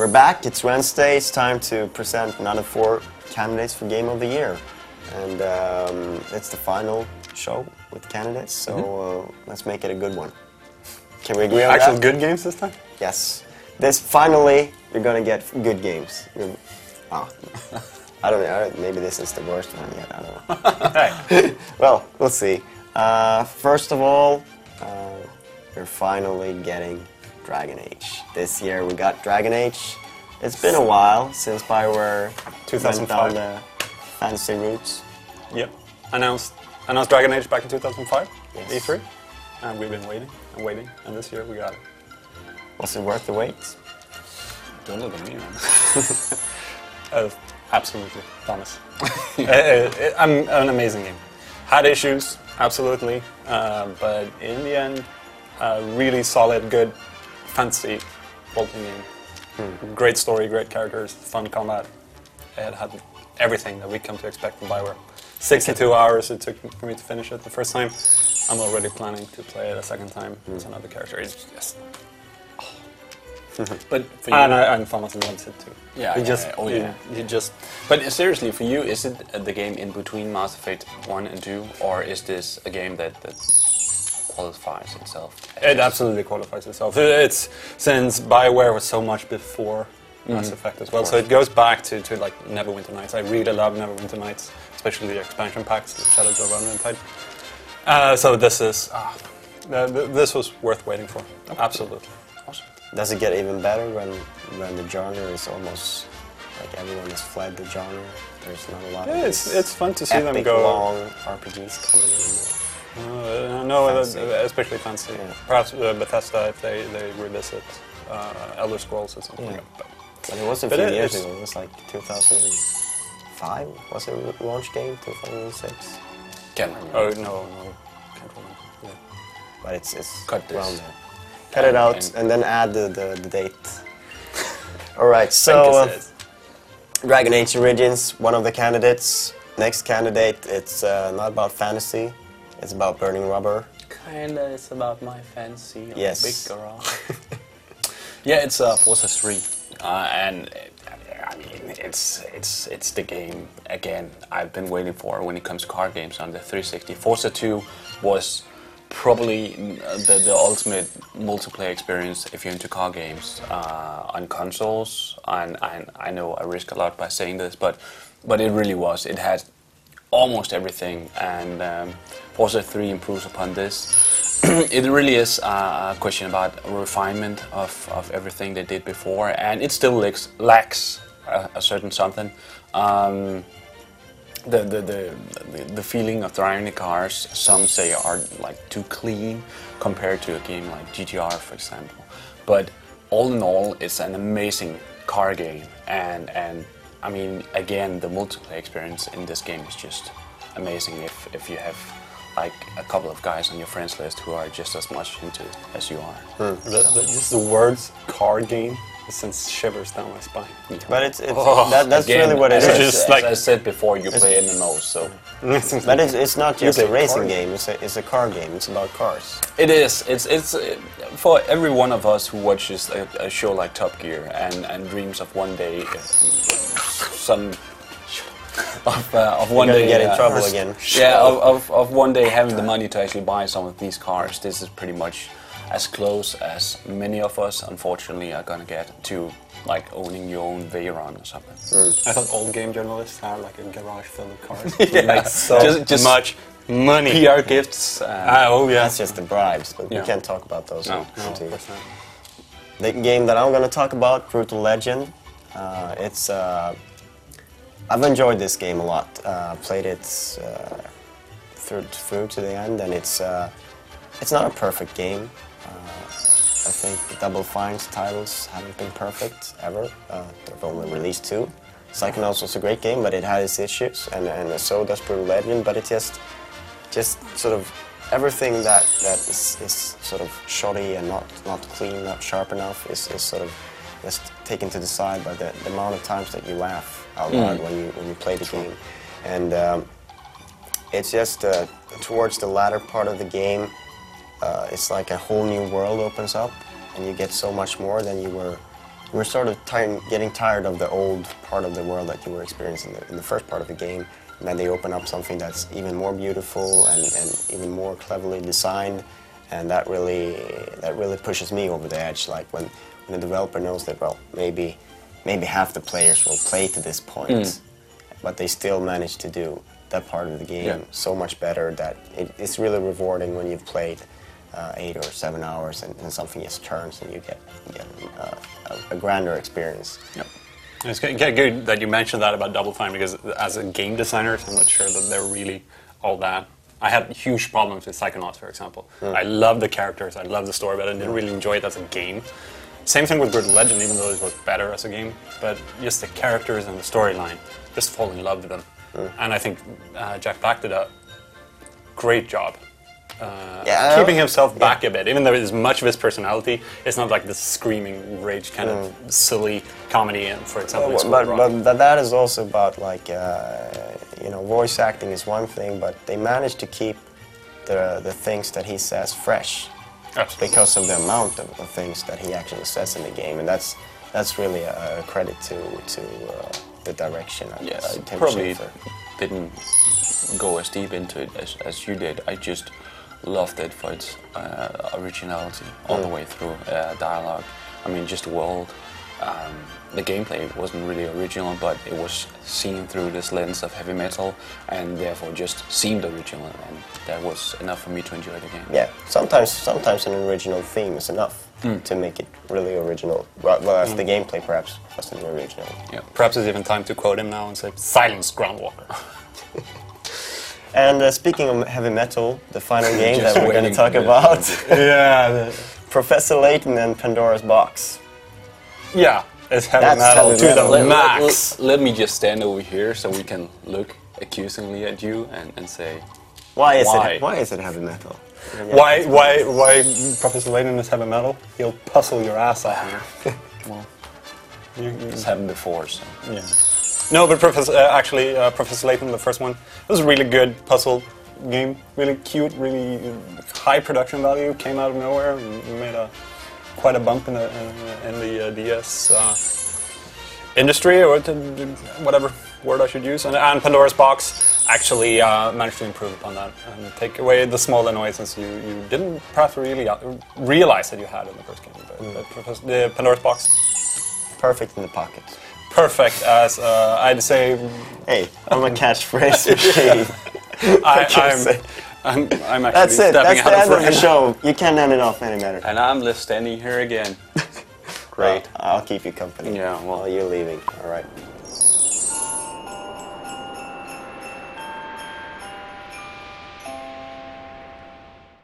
We're back. It's Wednesday. It's time to present another four candidates for Game of the Year, and um, it's the final show with candidates. So uh, let's make it a good one. Can we agree on Actual that? good games this time? Yes. This finally, you're gonna get good games. You're- ah. I don't know. I don't- Maybe this is the worst one yet. I don't know. Well, we'll see. Uh, first of all, uh, we're finally getting Dragon Age. This year we got Dragon Age. It's been a while since Bioware went 2005. down the fantasy routes. Yep. Announced announced Dragon Age back in 2005, Yes. E3, and we've been waiting and waiting, and this year we got it. Was it worth the wait? Don't look at me, man. Uh, absolutely, Thomas. Uh, uh, an, an amazing game. Had issues, absolutely, uh, but in the end, uh, really solid, good fantasy vaulting game. Hmm, great story, great characters, fun combat. It had everything that we come to expect from Bioware. 62 hours it took for me to finish it the first time. I'm already planning to play it a second time hmm. as another character. It's just, But for you, and, I, and Thomas loves it too. yeah, He yeah, just, yeah, oh you- yeah, you just. But seriously, for you, is it the game in between Mass Effect One and Two, or is this a game that, that qualifies itself? It absolutely qualifies itself. It's since Bioware was so much before Mass Effect as well, so it goes back to, to like Neverwinter Nights. I really love Neverwinter Nights, especially the expansion packs, the Shadows of. Uh, so this is ah, th- this was worth waiting for. Absolutely. Awesome. Does it get even better when when the genre is almost like everyone has fled the genre? There's not a lot Yeah, of it's it's fun to see them go. long RPGs coming in. Uh, no, uh, Fancy. especially fancy. Yeah. Perhaps uh, Bethesda if they, they revisit uh, Elder Scrolls or something. Yeah. like that. But it was a But few it- years ago. It was like 2005. Was it a launch game? 2006. Can't remember. Oh no, no, can't remember. Yeah. But it's it's Cut this. around there. Cut it out And- and then add the, the, the date. All right. So uh, Dragon Age Origins, one of the candidates. Next candidate, it's uh, not about fantasy. It's about burning rubber. Kinda, it's about my fancy Yes. big garage. yeah, it's uh, Forza 3, uh, and I mean, it's it's it's the game again. I've been waiting for when it comes to car games on the 360. Forza 2 was probably the, the ultimate multiplayer experience if you're into car games uh, on consoles. And, and I know I risk a lot by saying this, but but it really was. It had almost everything, and um, Forza 3 improves upon this. it really is a question about refinement of, of everything they did before, and it still lacks, lacks a, a certain something. Um, the, the, the, the, the feeling of driving the cars, some say are like too clean compared to a game like GTR, for example. But all in all, it's an amazing car game, and and I mean, again, the multiplayer experience in this game is just amazing. If if you have like a couple of guys on your friends list who are just as much into it as you are. The, the, just the words "car game" it sends shivers down my spine. But it's, it's Oh, that, that's Again, really what it is. as, is. I- Just as like- I said before, you play MMOs, so But it's, it's not just a racing car game. It's a, it's a car game. It's about cars. It is. It's it's uh, for every one of us who watches a, a show like Top Gear and, and dreams of one day some of, uh, of one day gonna get in uh, trouble again. Yeah, of, of, of one day having the money to actually buy some of these cars. This is pretty much as close as many of us, unfortunately, are gonna get to like owning your own Veyron or something. I thought all game journalists had like a garage full of cars. Yeah. Make so Just- just much money. PR gifts. Uh, Ah, oh yeah. That's just the bribes, but Yeah. we can't talk about those. No, No, of not. The game that I'm going to talk about, Brutal Legend, uh, it's. Uh, I've enjoyed this game a lot. Uh, played it uh, through, through to the end, and it's. Uh, it's not a perfect game. Uh, I think the Double Fine's titles haven't been perfect ever. Uh, they've only released two. Psychonauts was a great game, but it had its issues, and, and so does Brutal Legend. But it just, just sort of everything that, that is, is sort of shoddy and not, not clean, not sharp enough is, is sort of just taken to the side by the, the amount of times that you laugh out loud when you when you play the game, and um, it's just uh, towards the latter part of the game, uh, it's like a whole new world opens up, and you get so much more than you were you were sort of tired, getting tired of the old part of the world that you were experiencing in the, in the first part of the game, and then they open up something that's even more beautiful and, and even more cleverly designed, and that really that really pushes me over the edge. Like when, when the developer knows that well maybe maybe half the players will play to this point, but they still manage to do that part of the game Yeah. so much better that it, it's really rewarding when you've played uh, eight or seven hours and, and something just turns and you get, you get uh, a, a grander experience. Yep. It's good, good- good that you mentioned that about Double Fine because as a game designer, I'm not sure that they're really all that. I had huge problems with Psychonauts, for example. I love the characters, I love the story, but I didn't really enjoy it as a game. Same thing with Good Legend, even though it was better as a game. But just the characters and the storyline, just fall in love with them. And I think uh, Jack Black did a great job. Uh, Yeah, keeping himself back a bit, even though it's much of his personality, it's not like this screaming rage kind of silly comedy. And for example, in But, but, but that- that is also about like uh, you know voice acting is one thing, but they managed to keep the the things that he says fresh Absolutely. because of the amount of, of things that he actually says in the game, and that's that's really a, a credit to to uh, the direction. I, Yes, I probably say for- didn't go as deep into it as, as you did. I just loved it for its uh, originality all the way through. Uh, dialogue, I mean, just the world. Um, the gameplay wasn't really original, but it was seen through this lens of heavy metal, and therefore just seemed original, and that was enough for me to enjoy the game. Yeah, sometimes sometimes an original theme is enough to make it really original. Well, well, as the gameplay perhaps wasn't original. Yeah. Perhaps it's even time to quote him now and say, "Silence, Groundwalker." And uh, speaking of heavy metal, the final game that we're going to talk about, yeah, Professor Layton and Pandora's Box. Yeah, it's heavy That's metal heavy to metal. the Let, let- max. let- let me just stand over here so we can look accusingly at you and, and say, Why is Why? it? Why is it heavy metal? Why, why, why? Professor Layton is heavy metal. He'll puzzle your ass off. well, You- you- it's happened before, so. Yeah. No, but Professor, uh, actually, uh, Professor Layton, the first one, it was a really good puzzle game. Really cute, really high production value. Came out of nowhere. and Made a quite a bump in the in, in the uh, DS uh, industry, or whatever word I should use. And, and Pandora's Box actually uh, managed to improve upon that and take away the small annoyances you, you didn't perhaps really uh, realize that you had in the first game. But, but the Pandora's Box Perfect in the pocket. perfect as uh, I'd say. Hey, I'm a catchphrase machine. I, I'm. say. I'm, I'm actually That's it. That's out the end of the show. You can't end it off any better. And I'm left standing here again. Great. I'll keep you company. Yeah, well- you're leaving. All right.